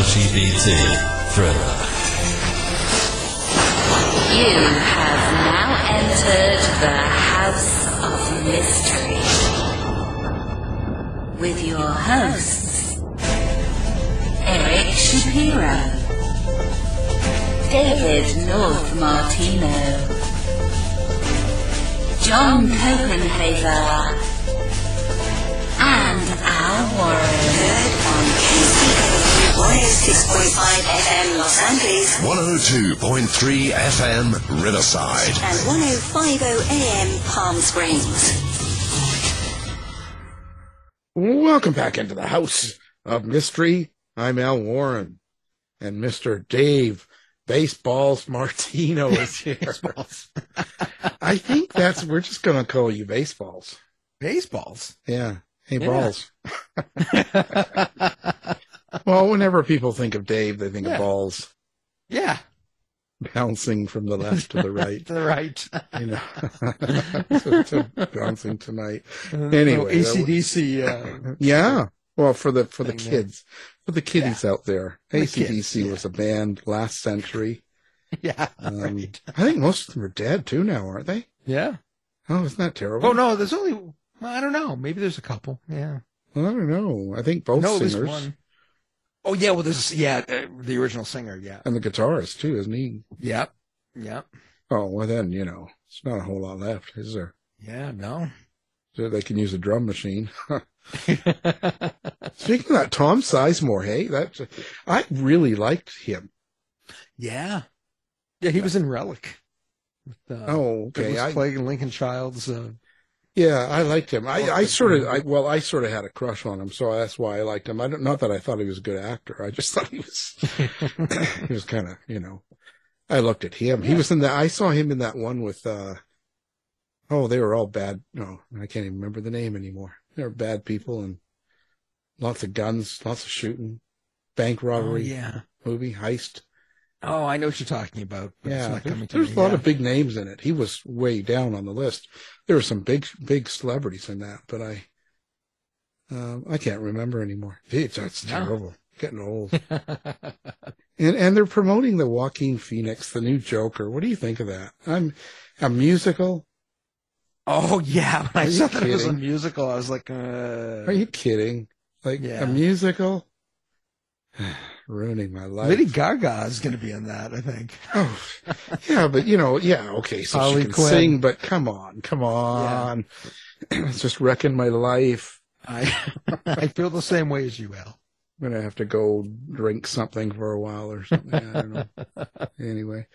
LGBT, thriller. You have now entered the House of Mystery with your hosts, Eric Shapiro, David North Martino, John Copenhaver, and Al Warren. Heard on 106.5 FM Los Angeles 102.3 FM Riverside. and 1050 AM Palm Springs. Welcome back into the House of Mystery. I'm Al Warren, and Mr. Dave Baseballs Martino is here. I think that's we're just gonna call you baseballs. Baseballs. Yeah. Hey Yeah. balls. well, whenever people think of Dave, they think Yeah. of balls Yeah. bouncing from the left to the right. To the right. You know, so, so bouncing tonight. Anyway, Anyway, that ACDC. Uh, Yeah. Well, for the for the Thing there. kids, for the kiddies out there, the ACDC kids, yeah. was a band last century. yeah. Um, right. I think most of them are dead too now, aren't they? Yeah. Oh, isn't that terrible? Oh no, there's only. I don't know. Maybe there's a couple. Yeah. Well, I don't know. I think both no, singers one. Oh yeah. Well, there's yeah uh, the original singer. Yeah. and the guitarist too, isn't he? Yep. Yep. Oh, well then you know, it's not a whole lot left, is there? Yeah. No. So they can use a drum machine. Speaking of that, Tom Sizemore, hey, that I really liked him. yeah. Yeah. He was in Relic. With, uh, Oh, okay. I, Clegg and Lincoln Childs. Uh, Yeah, I liked him. I, Oh, I sort of, I, well, I sort of had a crush on him, so that's why I liked him. I don't, not that I thought he was a good actor. I just thought he was, he was kind of, you know, I looked at him. He was in that, I saw him in that one with, uh, oh, they were all bad. No, I can't even remember the name anymore. They were bad people and lots of guns, lots of shooting, bank oh robbery yeah. movie, heist. Oh, I know what you're talking about. but it's Yeah, not there's, coming to there's me, a lot yeah. of big names in it. He was way down on the list. There were some big, big celebrities in that, but I, um, I can't remember anymore. It's, that's No. terrible. Getting old. and and they're promoting the Joaquin Phoenix, the new Joker. What do you think of that? I'm a musical. Oh yeah, when Are I saw that it was a musical, I was like, uh, Are you kidding? Like Yeah. a musical? Ruining my life. Lady Gaga is going to be in that, I think. Oh, yeah, but you know, yeah, okay, so Harley she can Quinn. sing, but come on, come on. it's just wrecking my life. I I feel the same way as you, Al. I'm gonna have to go drink something for a while or something. I don't know. anyway,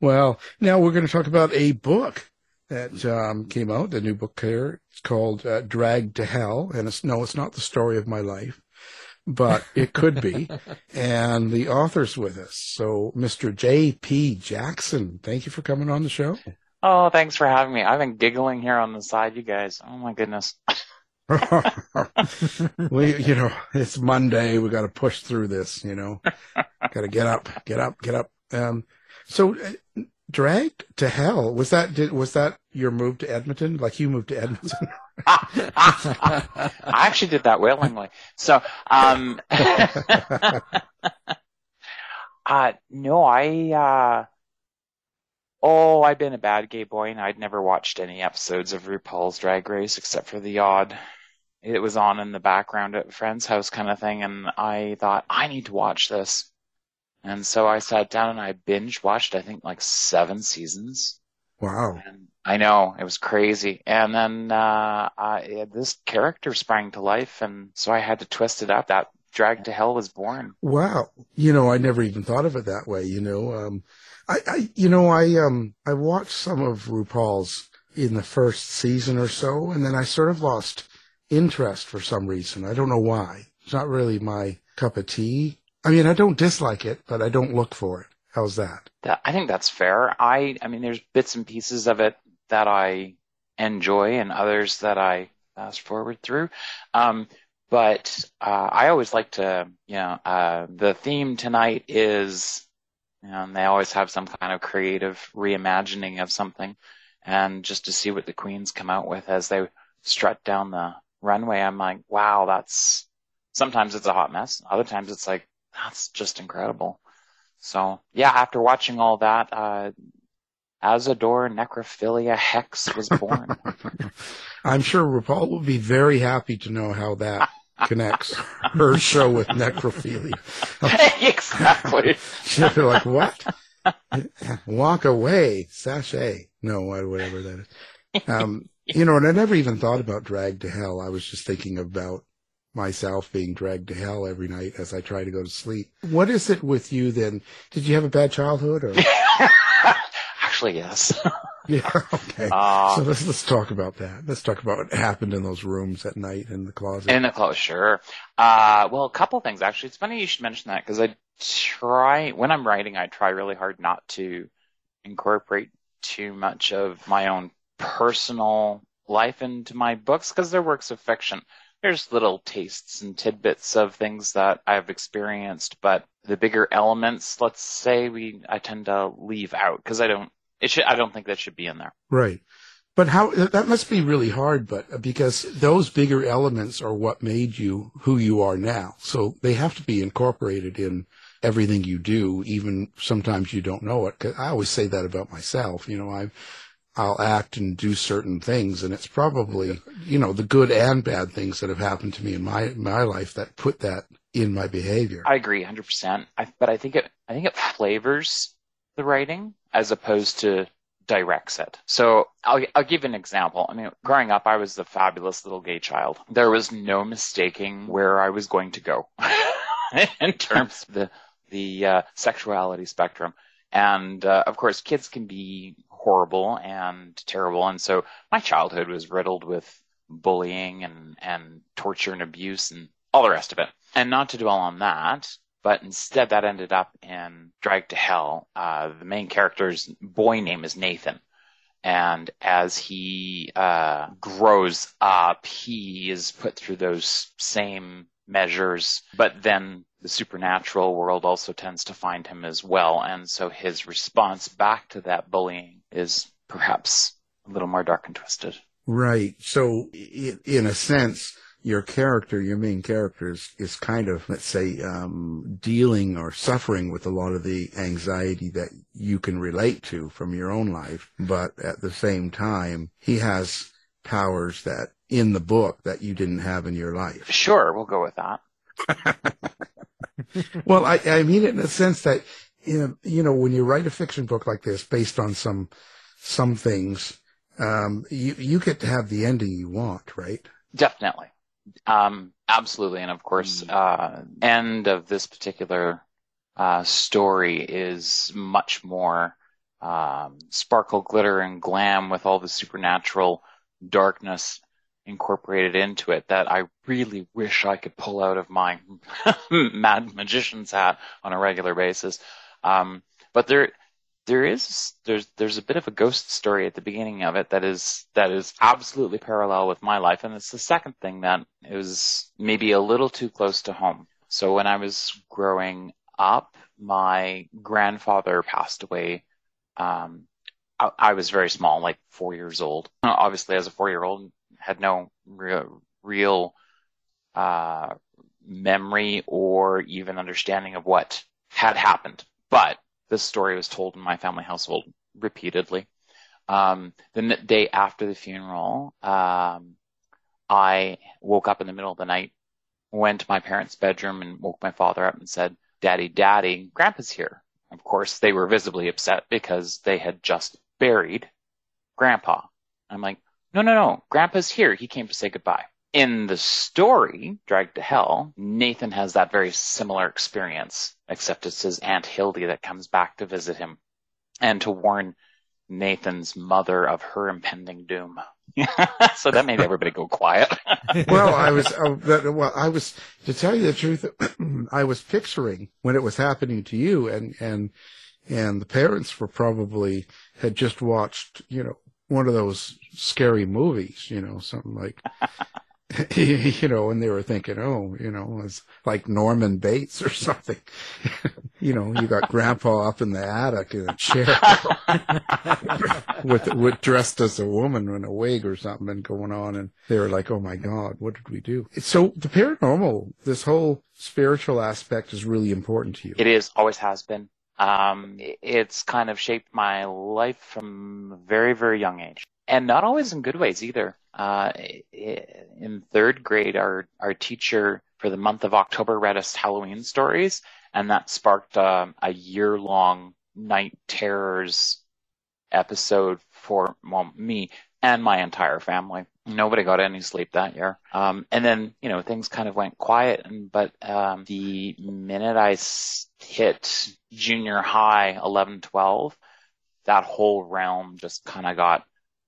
well, now we're going to talk about a book that um, came out. The new book here. It's called uh, "Dragged to Hell," and it's no, it's not the story of my life, but it could be. and the author's with us. So, Mr. J.P. Jackson, thank you for coming on the show. Oh, thanks for having me. I've been giggling here on the side, you guys. Oh my goodness. we, you know, it's Monday. We got to push through this. You know, got to get up, get up, get up. Um, so uh, Dragged to Hell was that did was that your move to Edmonton? Like you moved to Edmonton? I actually did that willingly. So, um, uh, no, I, uh, oh, I've been a bad gay boy and I'd never watched any episodes of RuPaul's Drag Race except for the odd. It was on in the background at a friend's house kind of thing, and I thought, I need to watch this. And so I sat down and I binge watched, I think, like seven seasons. Wow. And I know it was crazy. And then uh, I, this character sprang to life, and so I had to twist it up. That Drag to Hell was born. Wow. You know, I never even thought of it that way. You know, um, I, I, you know, I, um, I watched some of RuPaul's in the first season or so, and then I sort of lost interest for some reason. I don't know why. It's not really my cup of tea. I mean, I don't dislike it, but I don't look for it. How's that? That, I think that's fair. I, I mean, there's bits and pieces of it that I enjoy and others that I fast forward through. Um, but uh, I always like to, you know, uh, the theme tonight is, you know, and they always have some kind of creative reimagining of something, and just to see what the queens come out with as they strut down the runway, I'm like, wow, that's. Sometimes it's a hot mess. Other times it's like, that's just incredible. So yeah, after watching all that, uh, Azadore Necrophilia Hex was born. I'm sure RuPaul will be very happy to know how that connects her show with necrophilia. exactly. She'll be like, what? Walk away, sashay. No, whatever that is. Um, you know, and I never even thought about drag to hell. I was just thinking about myself being dragged to hell every night as I try to go to sleep. What is it with you then? Did you have a bad childhood or? Actually, yes. yeah. Okay. Uh, so let's let's talk about that. Let's talk about what happened in those rooms at night in the closet. In the closet, sure. Uh, well, a couple things actually. It's funny you should mention that because I try when I'm writing, I try really hard not to incorporate too much of my own personal life into my books because they're works of fiction there's little tastes and tidbits of things that I've experienced, but the bigger elements, let's say we, I tend to leave out because I don't, it should, I don't think that should be in there. Right. But how, that must be really hard, but because those bigger elements are what made you who you are now. So they have to be incorporated in everything you do, even sometimes you don't know it. Cause I always say that about myself. You know, I've, I'll act and do certain things. And it's probably, you know, the good and bad things that have happened to me in my, my life that put that in my behavior. I agree 100%. I, but I think it, I think it flavors the writing as opposed to directs it. So I'll, I'll give an example. I mean, growing up, I was the fabulous little gay child. There was no mistaking where I was going to go in terms of the, the uh, sexuality spectrum. And uh, of course, kids can be horrible and terrible. And so my childhood was riddled with bullying and, and torture and abuse and all the rest of it. And not to dwell on that, but instead that ended up in Drag to Hell. Uh, the main character's boy name is Nathan. And as he uh, grows up, he is put through those same measures, but then the supernatural world also tends to find him as well. And so his response back to that bullying is perhaps a little more dark and twisted. Right. So in a sense, your character, your main character is, is kind of, let's say, um, dealing or suffering with a lot of the anxiety that you can relate to from your own life. But at the same time, he has powers that in the book that you didn't have in your life. Sure. We'll go with that. well, I, I mean it in the sense that, you know, you know, when you write a fiction book like this based on some, some things, um, you, you get to have the ending you want, right? Definitely. Um, absolutely. And of course, mm. uh, end of this particular, uh, story is much more, um, sparkle, glitter, and glam with all the supernatural darkness incorporated into it that I really wish I could pull out of my mad magician's hat on a regular basis. Um, but there, there is there's there's a bit of a ghost story at the beginning of it that is that is absolutely parallel with my life, and it's the second thing that is maybe a little too close to home. So when I was growing up, my grandfather passed away um, I, I was very small, like four years old. Obviously, as a four year old, had no real, real uh, memory or even understanding of what had happened. But this story was told in my family household repeatedly. Um, the day after the funeral, um, I woke up in the middle of the night, went to my parents' bedroom and woke my father up and said, Daddy, Daddy, Grandpa's here. Of course, they were visibly upset because they had just buried Grandpa. I'm like, no, no, no, Grandpa's here. He came to say goodbye. In the story, Dragged to Hell, Nathan has that very similar experience, except it's his Aunt Hildy that comes back to visit him and to warn Nathan's mother of her impending doom. so that made everybody go quiet. well, I was, uh, well, I was, to tell you the truth, I was picturing when it was happening to you and, and, and the parents were probably had just watched, you know, one of those scary movies, you know, something like you know, and they were thinking, oh, you know, it's like Norman Bates or something. you know, you got grandpa up in the attic in a chair with, with dressed as a woman in a wig or something and going on. And they were like, oh my God, what did we do? So the paranormal, this whole spiritual aspect is really important to you. It is, always has been. Um, it's kind of shaped my life from a very, very young age and not always in good ways either. Uh, in third grade, our, our teacher for the month of October read us Halloween stories, and that sparked uh, a year long night terrors episode for well, me and my entire family. Nobody got any sleep that year. Um, and then, you know, things kind of went quiet. And, but, um, the minute I hit junior high, 11, 12, that whole realm just kind of got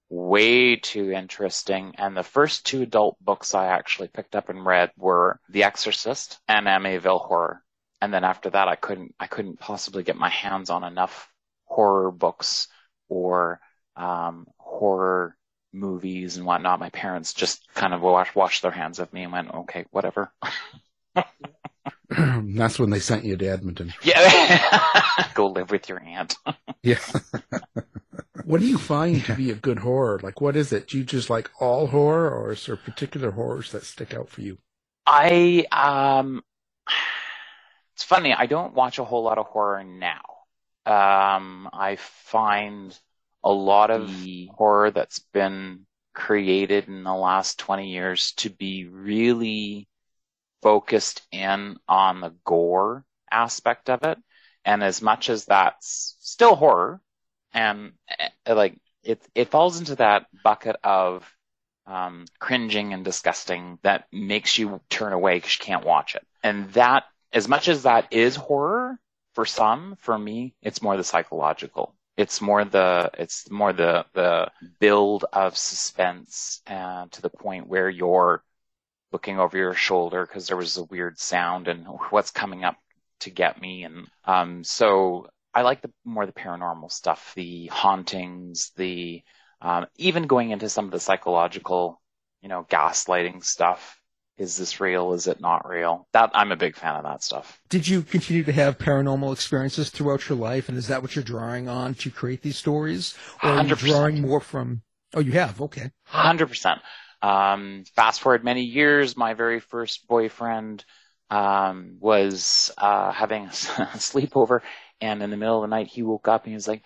way too interesting. And the first two adult books I actually picked up and read were The Exorcist and Amityville Horror. And then after that, I couldn't, I couldn't possibly get my hands on enough horror books or, um, horror movies and whatnot. My parents just kind of washed, washed their hands of me and went, okay, whatever. That's when they sent you to Edmonton. Yeah. Go live with your aunt. yeah. what do you find to be a good horror? Like, what is it? Do you just like all horror, or is there particular horrors that stick out for you? I um, it's funny. I don't watch a whole lot of horror now. Um, I find a lot of the horror that's been created in the last 20 years to be really focused in on the gore aspect of it. And as much as that's still horror, and uh, like it it falls into that bucket of um, cringing and disgusting that makes you turn away because you can't watch it. And that, as much as that is horror for some, for me, it's more the psychological. It's more the it's more the the build of suspense uh, to the point where you're looking over your shoulder because there was a weird sound and what's coming up to get me. And um, so I like the more the paranormal stuff, the hauntings, the um, even going into some of the psychological, you know, gaslighting stuff. Is this real? Is it not real? That I'm a big fan of that stuff. Did you continue to have paranormal experiences throughout your life, and is that what you're drawing on to create these stories, or are 100%. you drawing more from? Oh, you have. Okay. Hundred percent. Um, fast forward many years, my very first boyfriend um, was uh, having a sleepover, and in the middle of the night, he woke up and he was like,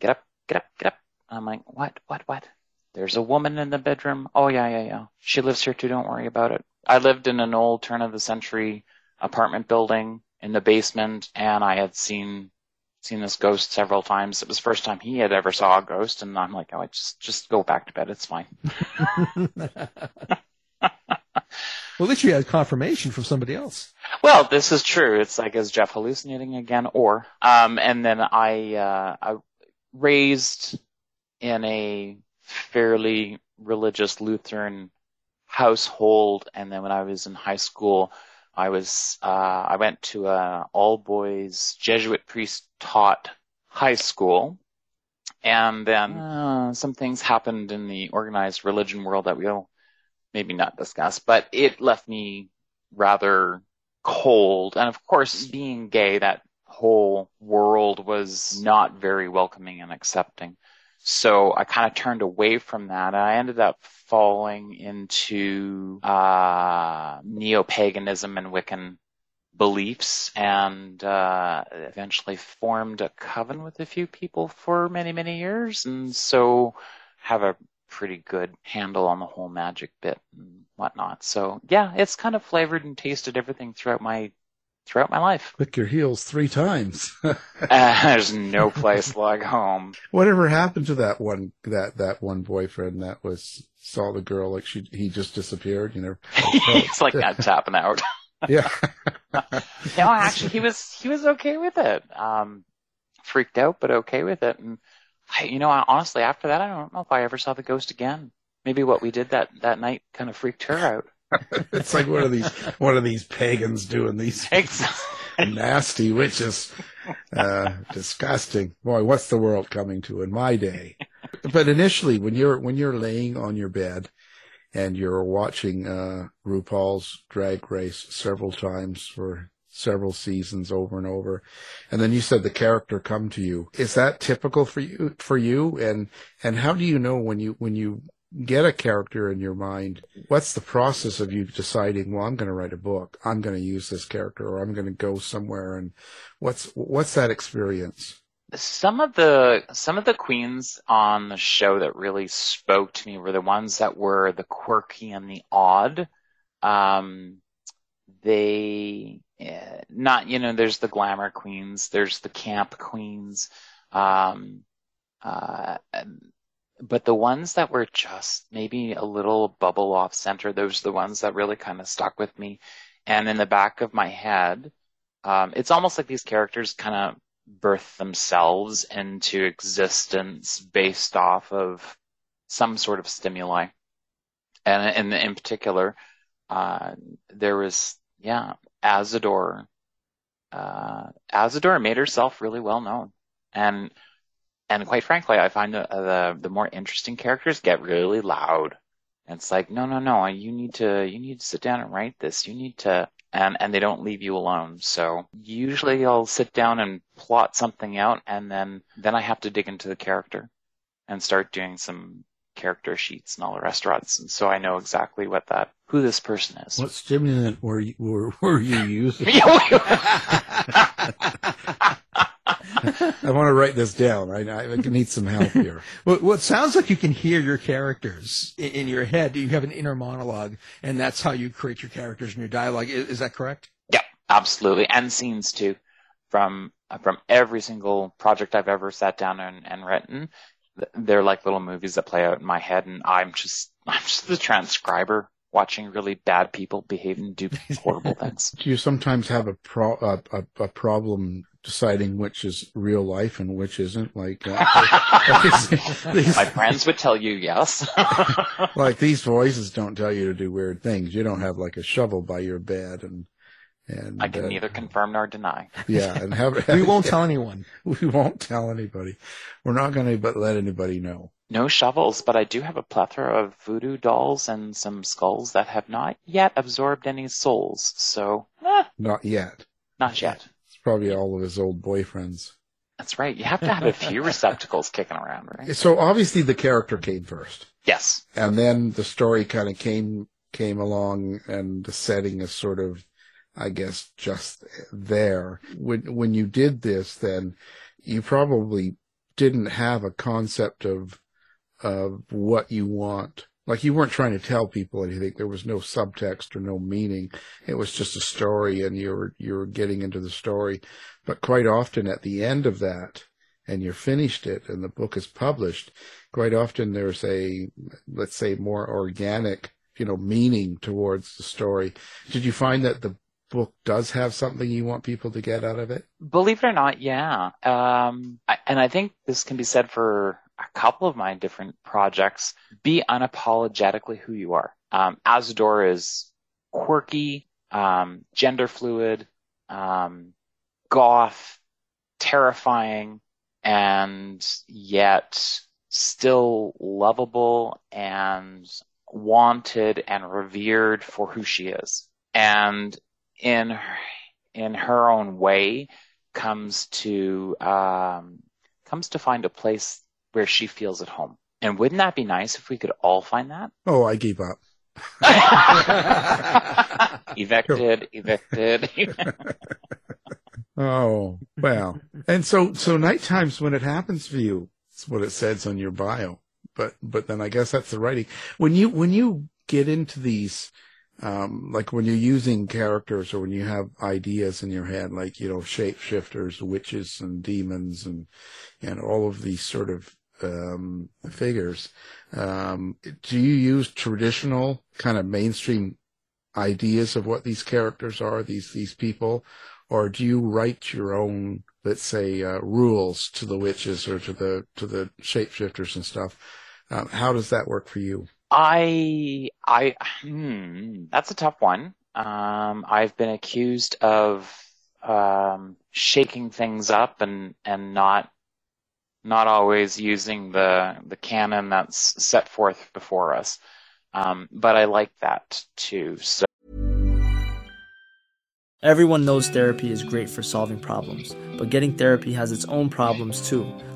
"Get up, get up, get up." I'm like, "What? What? What?" There's a woman in the bedroom. Oh yeah, yeah, yeah. She lives here too. Don't worry about it. I lived in an old turn of the century apartment building in the basement, and I had seen seen this ghost several times. It was the first time he had ever saw a ghost, and I'm like, oh, just just go back to bed. It's fine. Well, at least you had confirmation from somebody else. Well, this is true. It's like, is Jeff hallucinating again? Or, um, and then I, uh, I raised in a fairly religious Lutheran household. And then when I was in high school, I was, uh, I went to a all boys Jesuit priest taught high school. And then uh, some things happened in the organized religion world that we'll maybe not discuss, but it left me rather cold. And of course, being gay, that whole world was not very welcoming and accepting. So I kind of turned away from that. and I ended up falling into uh, neo-paganism and Wiccan beliefs and uh, eventually formed a coven with a few people for many, many years. And so have a pretty good handle on the whole magic bit and whatnot. So yeah, it's kind of flavored and tasted everything throughout my throughout my life. Lick your heels three times. uh, there's no place like home. Whatever happened to that one that that one boyfriend that was saw the girl like she he just disappeared, you know? He's like that tapping out. yeah. no, actually he was he was okay with it. Um freaked out but okay with it and I, you know, honestly after that I don't know if I ever saw the ghost again. Maybe what we did that that night kind of freaked her out. it's like one of these one of these pagans doing these nasty witches. Uh, disgusting. Boy, what's the world coming to in my day? But initially, when you're when you're laying on your bed and you're watching uh, RuPaul's Drag Race several times for several seasons over and over, and then you said the character come to you. Is that typical for you? For you, and and how do you know when you when you get a character in your mind, what's the process of you deciding, well, I'm going to write a book, I'm going to use this character, or I'm going to go somewhere, and what's what's that experience? Some of the some of the queens on the show that really spoke to me were the ones that were the quirky and the odd. Um, they uh, not you know there's the glamour queens, there's the camp queens. Um, uh, but the ones that were just maybe a little bubble off center, those are the ones that really kind of stuck with me. And in the back of my head, um, it's almost like these characters kind of birth themselves into existence based off of some sort of stimuli. And in, in particular, uh, there was, yeah, Azadore. Uh, Azadore made herself really well known. And and quite frankly, I find the, the, the more interesting characters get really loud. And it's like, no, no, no, you need to, you need to sit down and write this. You need to, and, and they don't leave you alone. So usually I'll sit down and plot something out and then, then I have to dig into the character and start doing some character sheets and all the restaurants. And so I know exactly what that, who this person is. What stimulant were you, were, were you using? I want to write this down. I, I need some help here. well, well, it sounds like you can hear your characters in, in, your head. You have an inner monologue, and that's how you create your characters and your dialogue. Is, is that correct? Yeah, absolutely. And scenes too. From from every single project I've ever sat down and, and written, they're like little movies that play out in my head, and I'm just I'm just the transcriber watching really bad people behave and do horrible things. Do you sometimes have a pro a, a, a problem deciding which is real life and which isn't. Like, uh, these, my friends would tell you yes. like these voices don't tell you to do weird things. You don't have like a shovel by your bed and. And, I can uh, neither confirm nor deny. Yeah, and have, we won't tell anyone. We won't tell anybody. We're not going to but let anybody know. No shovels, but I do have a plethora of voodoo dolls and some skulls that have not yet absorbed any souls. So, eh, not yet. Not yet It's probably all of his old boyfriends. That's right. You have to have a few receptacles kicking around, right? So obviously the character came first. Yes. And then the story kind of came came along and the setting is sort of I guess just there. When when you did this then you probably didn't have a concept of of what you want like you weren't trying to tell people anything. There was no subtext or no meaning. It was just a story and you're, you're getting into the story. But quite often at the end of that, and you're finished it and the book is published, quite often there's a, let's say more organic, you know, meaning towards the story. Did you find that the book does have something you want people to get out of it? Believe it or not, yeah. Um, I, and I think this can be said for a couple of my different projects, be unapologetically who you are. Um, Azadore is quirky, um, gender fluid, um, goth, terrifying, and yet still lovable and wanted and revered for who she is. And in in her own way, comes to um, comes to find a place where she feels at home. And wouldn't that be nice if we could all find that? Oh, I gave up. evicted, evicted. oh, well. And so, so night times when it happens for you, it's what it says on your bio. But, but then I guess that's the writing. When you, when you get into these, um, like when you're using characters or when you have ideas in your head, like, you know, shapeshifters, witches and demons and, and all of these sort of, um, figures, um, do you use traditional kind of mainstream ideas of what these characters are, these, these people, or do you write your own, let's say, uh, rules to the witches or to the, to the shapeshifters and stuff? Um, how does that work for you? I, I, hmm, that's a tough one. Um, I've been accused of, um, shaking things up and, and not, not always using the, the canon that's set forth before us. Um, but I like that too. So. Everyone knows therapy is great for solving problems, but getting therapy has its own problems too,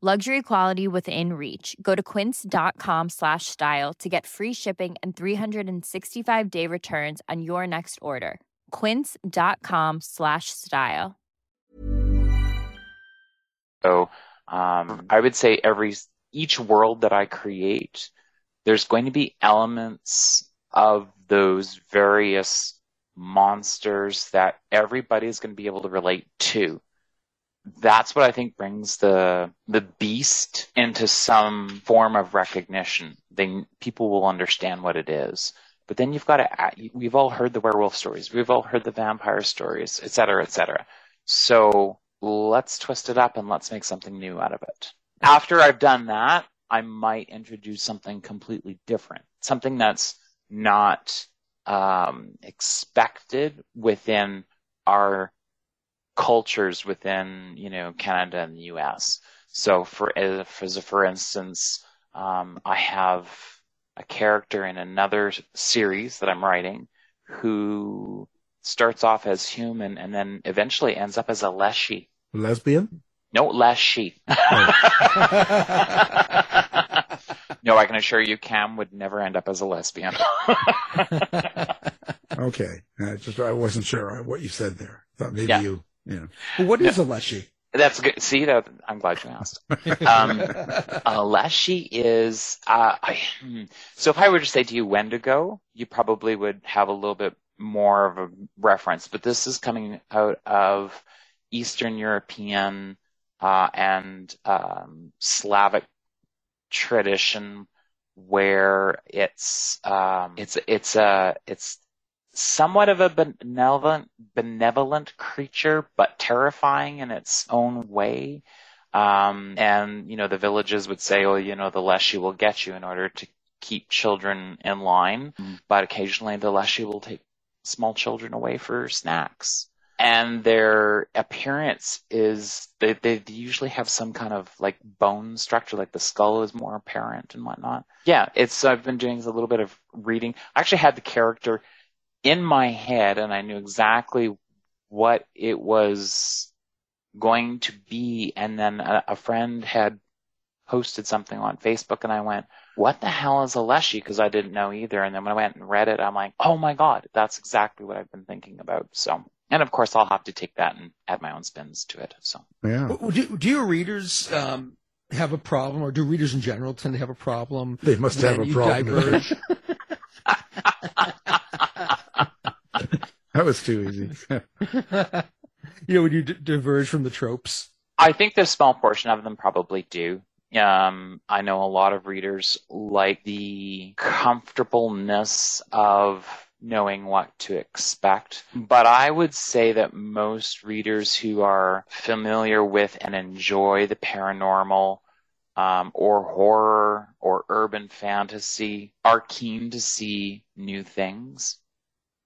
Luxury quality within reach. Go to quince.com slash style to get free shipping and 365 day returns on your next order. Quince.com slash style. So um, I would say every each world that I create, there's going to be elements of those various monsters that everybody's going to be able to relate to that's what I think brings the the beast into some form of recognition. They people will understand what it is. But then you've got to. We've all heard the werewolf stories. We've all heard the vampire stories, et cetera, et cetera. So let's twist it up and let's make something new out of it. After I've done that, I might introduce something completely different, something that's not um, expected within our cultures within you know Canada and the U.S. So for as a, for instance, um, I have a character in another series that I'm writing who starts off as human and then eventually ends up as a leshy. Lesbian? No, leshy. no, I can assure you, Cam would never end up as a lesbian. okay, I just I wasn't sure what you said there. Thought maybe Yeah. you, know. Well, what is a leshy? That's good. See that? I'm glad you asked. Um, a leshy is uh, I, hmm. so. If I were to say to you Wendigo, you probably would have a little bit more of a reference. But this is coming out of Eastern European uh, and um, Slavic tradition, where it's um, it's it's a it's somewhat of a benevolent benevolent creature, but terrifying in its own way. Um, and you know, the villages would say, "Oh, you know, the leshy will get you," in order to keep children in line. But occasionally, the leshy will take small children away for snacks. And their appearance is they, they usually have some kind of like bone structure, like the skull is more apparent and whatnot. Yeah, it's I've been doing a little bit of reading. I actually had the character in my head and I knew exactly what it was going to be. And then a, a friend had posted something on Facebook and I went, what the hell is a leshy? Because I didn't know either. And then when I went and read it, I'm like, oh my God, that's exactly what I've been thinking about. So, and of course I'll have to take that and add my own spins to it. So, Yeah. Do, do your readers um, have a problem, or do readers in general tend to have a problem? They must have a you problem. diverge? That was too easy. you know, when you d- diverge from the tropes. I think the small portion of them probably do. Um, I know a lot of readers like the comfortableness of knowing what to expect. But I would say that most readers who are familiar with and enjoy the paranormal um, or horror or urban fantasy are keen to see new things.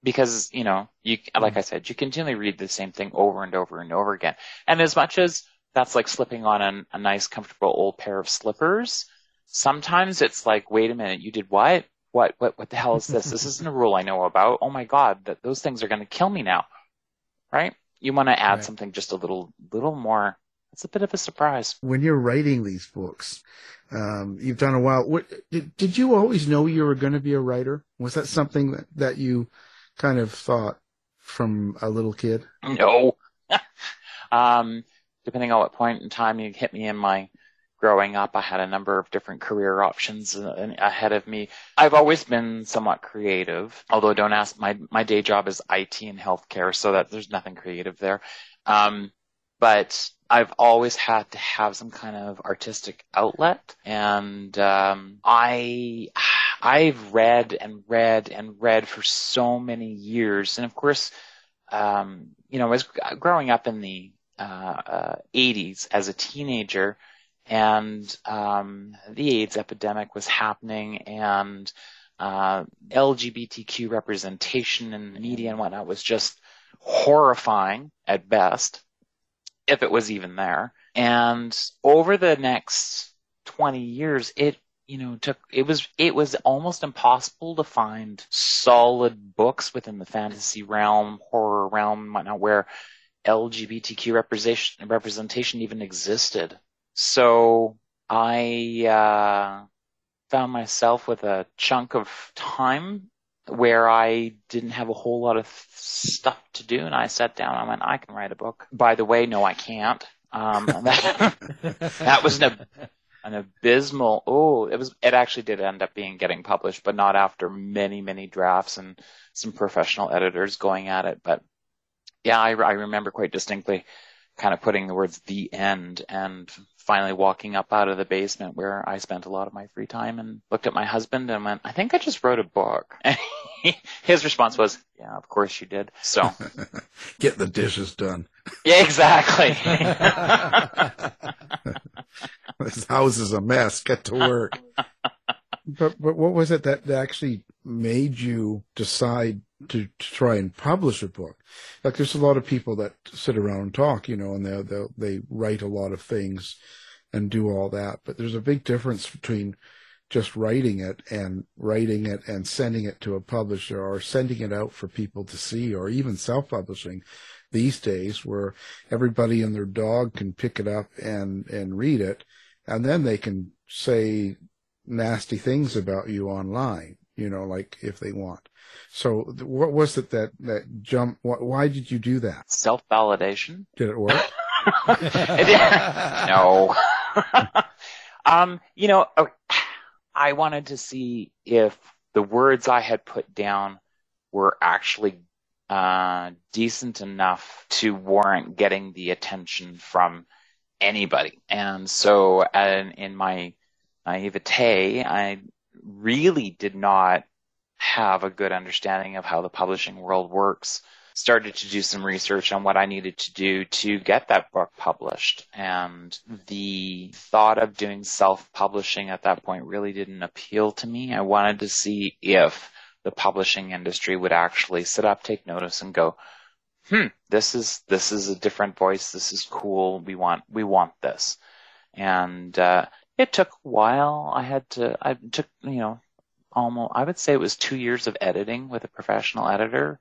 Because, you know, you, like I said, you continually read the same thing over and over and over again. And as much as that's like slipping on an, a nice, comfortable old pair of slippers, sometimes it's like, wait a minute, you did what? What, what, what the hell is this? this isn't a rule I know about. Oh my God, that those things are going to kill me now. Right? You want to add Right. something just a little, little more. It's a bit of a surprise. when you're writing these books, um, you've done a while. What did, did you always know you were going to be a writer? Was that something that, that you kind of thought from a little kid? No. um, depending on what point in time you hit me in my growing up, I had a number of different career options ahead of me. I've always been somewhat creative, although don't ask, my, my day job is IT and healthcare, so that there's nothing creative there. Um, but I've always had to have some kind of artistic outlet, and um, I I've read and read and read for so many years, and of course, um, you know, I was growing up in the uh, uh, 80s as a teenager, and um, the AIDS epidemic was happening, and uh, LGBTQ representation in the media and whatnot was just horrifying at best if it was even there. And over the next 20 years, it, you know, took, it was, it was almost impossible to find solid books within the fantasy realm, horror realm, whatnot, where LGBTQ representation, representation even existed. So I uh, found myself with a chunk of time where I didn't have a whole lot of stuff to do, and I sat down. I went, I can write a book. By the way, no, I can't. Um, that, that was an, an abysmal. Oh, it was. It actually did end up being getting published, but not after many, many drafts and some professional editors going at it. But yeah, I, I remember quite distinctly, kind of putting the words "the end" and finally walking up out of the basement where I spent a lot of my free time and looked at my husband and went, I think I just wrote a book. And his response was, yeah, of course you did. So get the dishes done. Yeah, exactly. this house is a mess. Get to work. But, but what was it that actually made you decide to, to try and publish a book? Like there's a lot of people that sit around and talk, you know, and they they they write a lot of things and do all that. But there's a big difference between just writing it and writing it and sending it to a publisher or sending it out for people to see or even self-publishing these days where everybody and their dog can pick it up and, and read it and then they can say nasty things about you online, you know, like if they want. So what was it that, that jump? Why did you do that? Self validation. Did it work? no. um, you know, oh, I wanted to see if the words I had put down were actually uh, decent enough to warrant getting the attention from anybody. And so, uh, in my naivete, I really did not have a good understanding of how the publishing world works. Started to do some research on what I needed to do to get that book published. And the thought of doing self publishing at that point really didn't appeal to me. I wanted to see if the publishing industry would actually sit up, take notice and go, hmm, this is, this is a different voice. This is cool. We want, we want this. And, uh, it took a while. I had to, I took, you know, almost, I would say it was two years of editing with a professional editor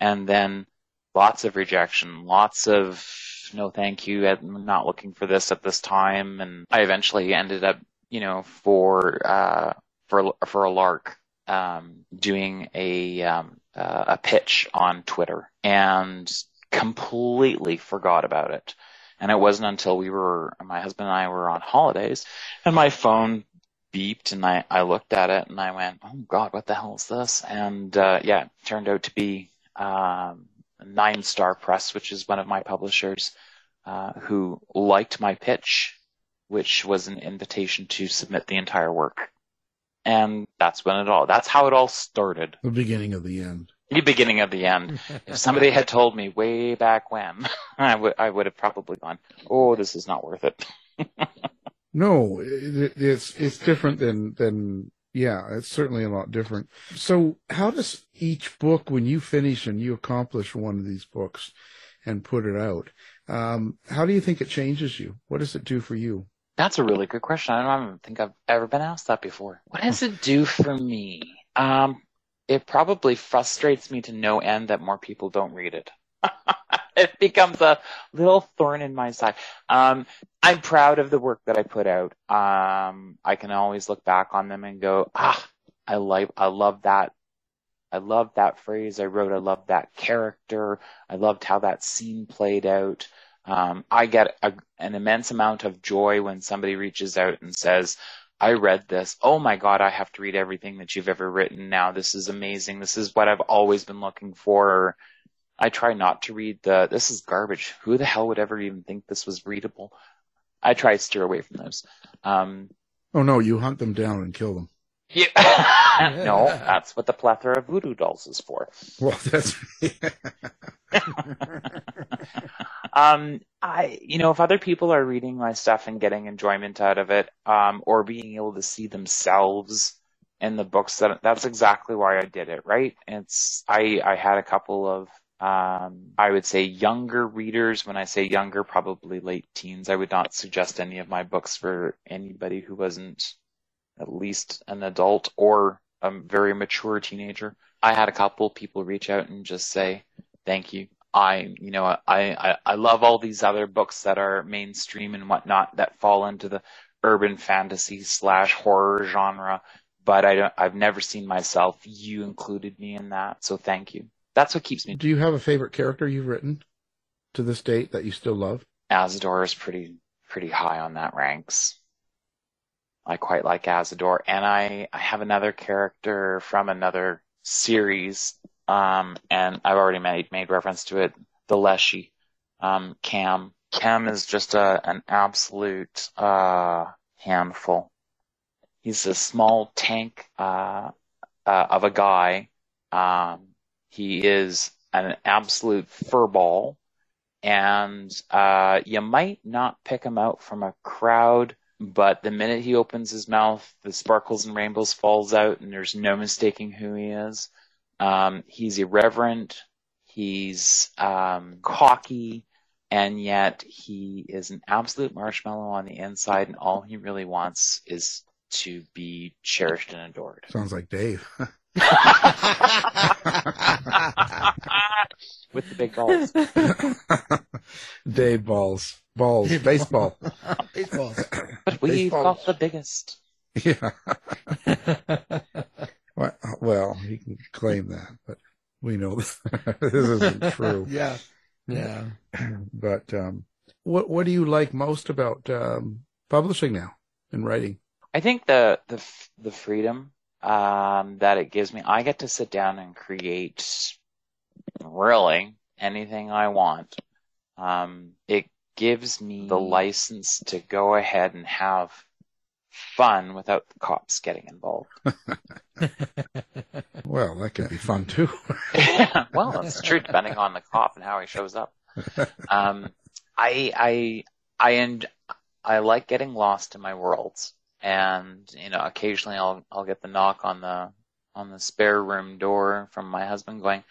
and then lots of rejection, lots of no thank you, I'm not looking for this at this time. And I eventually ended up, you know, for, uh, for, for a lark, um, doing a, um, uh, a pitch on Twitter and completely forgot about it. And it wasn't until we were, my husband and I were on holidays and my phone beeped and I, I looked at it and I went, oh God, what the hell is this? And, uh, yeah, it turned out to be, um, NineStar Press, which is one of my publishers, uh, who liked my pitch, which was an invitation to submit the entire work. And that's when it all, that's how it all started. The beginning of the end. The beginning of the end. if somebody had told me way back when, I would, I would have probably gone, oh, this is not worth it. No, it, it's it's different than than yeah, it's certainly a lot different. So, how does each book, when you finish and you accomplish one of these books and put it out, um, how do you think it changes you? What does it do for you? That's a really good question. I don't think I've ever been asked that before. What does it do for me? Um, it probably frustrates me to no end that more people don't read it. it becomes a little thorn in my side. Um, I'm proud of the work that I put out. Um, I can always look back on them and go, ah, I like, I love that. I love that phrase I wrote. I love that character. I loved how that scene played out. Um, I get a, an immense amount of joy when somebody reaches out and says, I read this. Oh my God, I have to read everything that you've ever written now. This is amazing. This is what I've always been looking for. I try not to read the, this is garbage. Who the hell would ever even think this was readable? I try to steer away from those. Um, oh no, you hunt them down and kill them. Yeah. no, that's what the plethora of voodoo dolls is for. Well, that's. um, I, you know, if other people are reading my stuff and getting enjoyment out of it, um, or being able to see themselves in the books, that that's exactly why I did it. Right? It's I I had a couple of um, I would say younger readers. When I say younger, probably late teens. I would not suggest any of my books for anybody who wasn't at least an adult or a very mature teenager. I had a couple people reach out and just say, thank you. I, you know, I, I, I love all these other books that are mainstream and whatnot that fall into the urban fantasy slash horror genre, but I don't, I've never seen myself. You included me in that. So thank you. That's what keeps me. Do you have a favorite character you've written to this date that you still love? Azadore is pretty, pretty high on that ranks. I quite like Azadore. And I, I have another character from another series, um, and I've already made, made reference to it, the Leshy, um, Cam. Cam is just a, an absolute, uh, handful. He's a small tank, uh, uh, of a guy. Um, he is an absolute furball and, uh, you might not pick him out from a crowd but the minute he opens his mouth, the sparkles and rainbows falls out, and there's no mistaking who he is. Um, he's irreverent, he's um, cocky, and yet he is an absolute marshmallow on the inside, and all he really wants is to be cherished and adored. Sounds like Dave. With the big balls. Dave balls. Balls. Baseball. Baseball. But we've got the biggest. Yeah. well, well, he can claim that, but we know this isn't true. Yeah. Yeah. But um, what what do you like most about um, publishing now and writing? I think the the the freedom um, that it gives me. I get to sit down and create really anything I want. Um, it gives me the license to go ahead and have fun without the cops getting involved. well, that could be fun too. yeah, well, that's true, depending on the cop and how he shows up. Um, I, I, I, and I like getting lost in my worlds, and you know, occasionally I'll, I'll get the knock on the, on the spare room door from my husband going,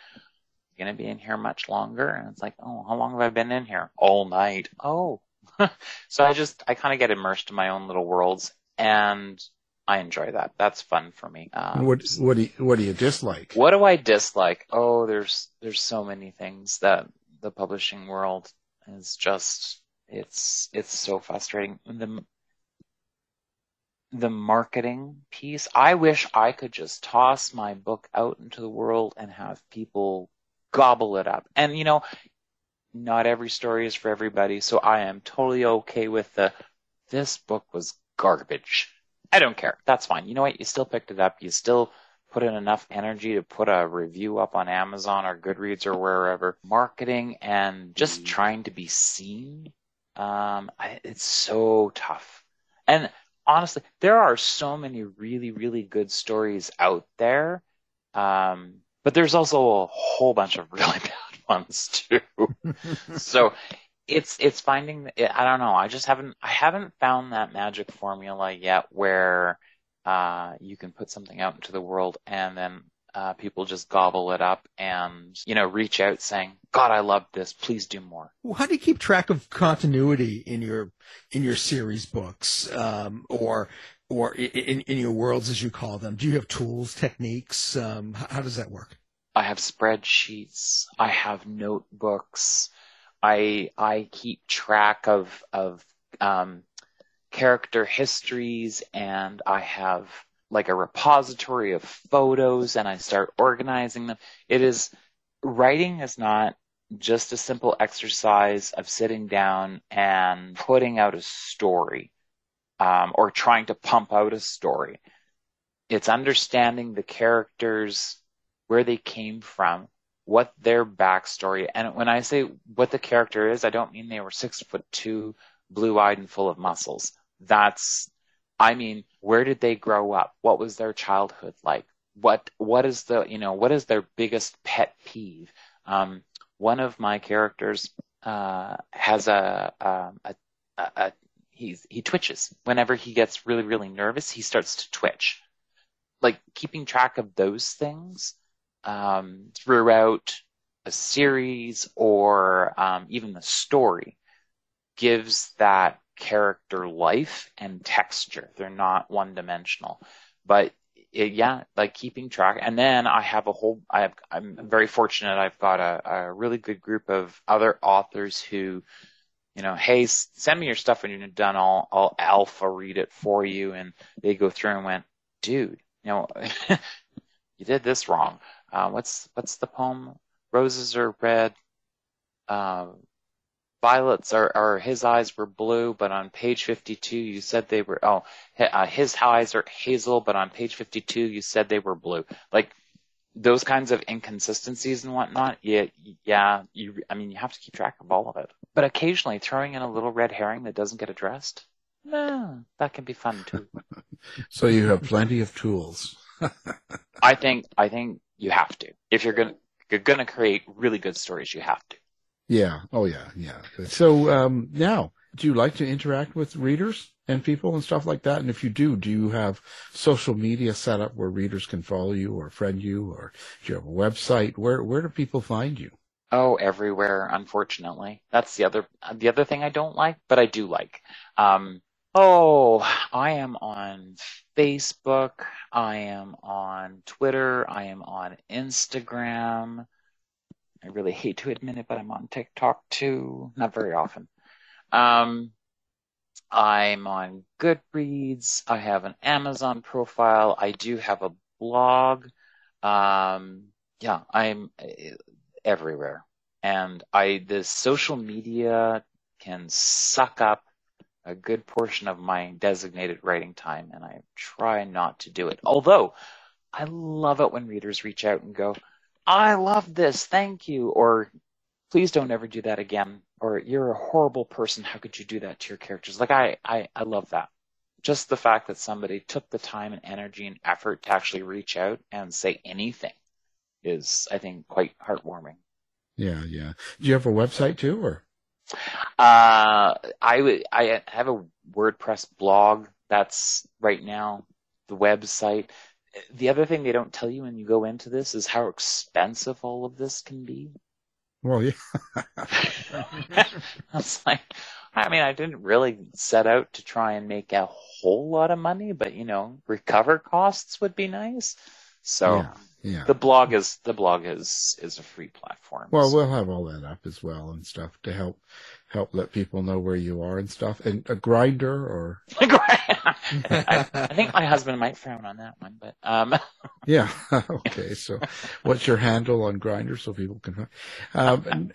"You gonna be in here much longer?" And it's like, "Oh, how long have I been in here? All night." Oh, so I just, I kind of get immersed in my own little worlds, and I enjoy that. That's fun for me. Um, what what do you, what do you dislike? what do I dislike? Oh, there's there's so many things that the publishing world is just it's it's so frustrating. The the marketing piece. I wish I could just toss my book out into the world and have people gobble it up. And you know, not every story is for everybody, so I am totally okay with the this book was garbage. I don't care. That's fine. You know what? You still picked it up. You still put in enough energy to put a review up on Amazon or Goodreads or wherever. Marketing and just trying to be seen, um, it's so tough. And honestly, there are so many really, really good stories out there. Um, but there's also a whole bunch of really bad ones too. so it's it's finding I don't know. I just haven't I haven't found that magic formula yet where uh, you can put something out into the world and then uh, people just gobble it up and you know reach out saying, "God, I love this. Please do more." Well, how do you keep track of continuity in your in your series books, um, or or in, in your worlds as you call them? Do you have tools, techniques? Um, how, does that work? I have spreadsheets. I have notebooks. I I keep track of of um, character histories, and I have like a repository of photos, and I start organizing them. It is writing is not just a simple exercise of sitting down and putting out a story um, or trying to pump out a story. It's understanding the characters, where they came from, what their backstory, and when I say what the character is, I don't mean they were six foot two, blue eyed and full of muscles. That's, I mean, where did they grow up? What was their childhood like? What, what is the, you know, what is their biggest pet peeve? Um, one of my characters, uh, has a, um, a, a, a he's, he twitches whenever he gets really, really nervous. He starts to twitch. Like keeping track of those things um, throughout a series or um, even the story gives that character life and texture. They're not one dimensional. But it, yeah, like keeping track. And then I have a whole, I have, I'm very fortunate. I've got a, a really good group of other authors who, you know, hey, send me your stuff when you're done. I'll, I'll alpha read it for you. And they go through and went, dude, you know, you did this wrong. Uh, what's, what's the poem? Roses are red. Uh, violets are, are his eyes were blue, but on page 52 you said they were, oh, uh, his eyes are hazel, but on page 52 you said they were blue. Like those kinds of inconsistencies and whatnot. Yeah, yeah, you, I mean, you have to keep track of all of it. But occasionally throwing in a little red herring that doesn't get addressed, nah, that can be fun too. so you have plenty of tools. I think, I think you have to. If you're gonna, you're gonna create really good stories, you have to. Yeah. Oh, yeah. Yeah. So um, now, do you like to interact with readers and people and stuff like that? And if you do, do you have social media set up where readers can follow you or friend you, or do you have a website? Where where do people find you? Oh, everywhere. Unfortunately, that's the other the other thing I don't like, but I do like. Um, oh, I am on Facebook. I am on Twitter. I am on Instagram. I really hate to admit it, but I'm on TikTok too. Not very often. Um, I'm on Goodreads. I have an Amazon profile. I do have a blog. Um, yeah, I'm everywhere. And I, the social media can suck up a good portion of my designated writing time, and I try not to do it. Although I love it when readers reach out and go, I love this, thank you, or please don't ever do that again, or you're a horrible person, how could you do that to your characters? Like I, I, I love that. Just the fact that somebody took the time and energy and effort to actually reach out and say anything is, I think, quite heartwarming. Yeah, yeah. Do you have a website too, or? Uh, I would. I have a WordPress blog. That's right now the website the other thing they don't tell you when you go into this is how expensive all of this can be. Well, yeah. I was like, I mean, I didn't really set out to try and make a whole lot of money, but you know, recover costs would be nice. So yeah, yeah. the blog is the blog is is a free platform. Well, so. we'll have all that up as well and stuff to help help let people know where you are and stuff. And a Grindr or I, I, think my husband might frown on that one, but um. yeah. okay. So, what's your handle on Grindr so people can? Um,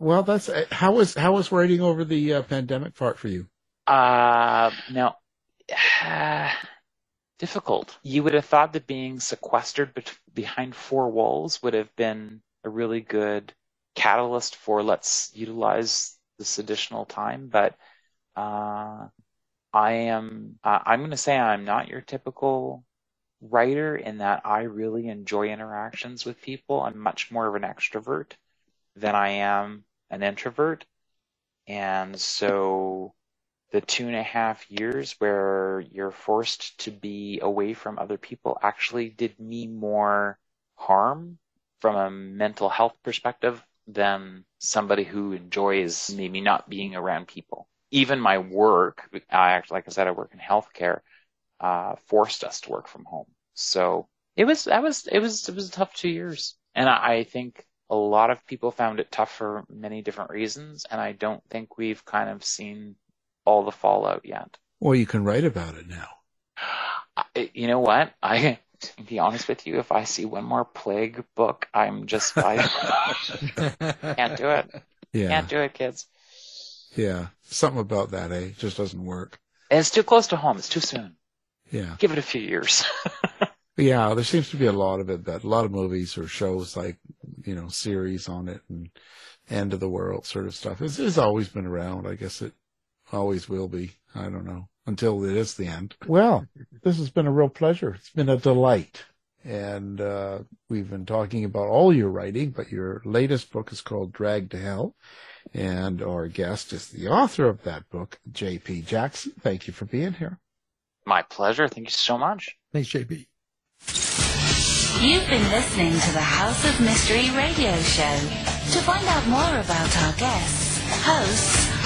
well, that's how was how was writing over the uh, pandemic part for you? Uh now. Uh, difficult. You would have thought that being sequestered be- behind four walls would have been a really good catalyst for let's utilize this additional time, but uh, I am. Uh, I'm going to say I'm not your typical writer in that I really enjoy interactions with people. I'm much more of an extrovert than I am an introvert, and so the two and a half years where you're forced to be away from other people actually did me more harm from a mental health perspective than somebody who enjoys maybe not being around people. Even my work, I like I said, I work in healthcare, uh, forced us to work from home. So it was, that was, it was, it was a tough two years. And I, I think a lot of people found it tough for many different reasons. And I don't think we've kind of seen all the fallout yet. Well, you can write about it now. I, you know what? I to be honest with you, if I see one more plague book, I'm just I can't do it. Yeah, can't do it, kids. Yeah, something about that, eh? Just doesn't work. And it's too close to home. It's too soon. Yeah, give it a few years. yeah, there seems to be a lot of it. That a lot of movies or shows, like you know, series on it and end of the world sort of stuff. It's, it's always been around. I guess it always will be. I don't know until it is the end. Well, this has been a real pleasure. It's been a delight. And uh, we've been talking about all your writing, but your latest book is called Dragged to Hell. And our guest is the author of that book, J.P. Jackson. Thank you for being here. My pleasure. Thank you so much. Thanks, J.P. You've been listening to the House of Mystery radio show. To find out more about our guests, hosts,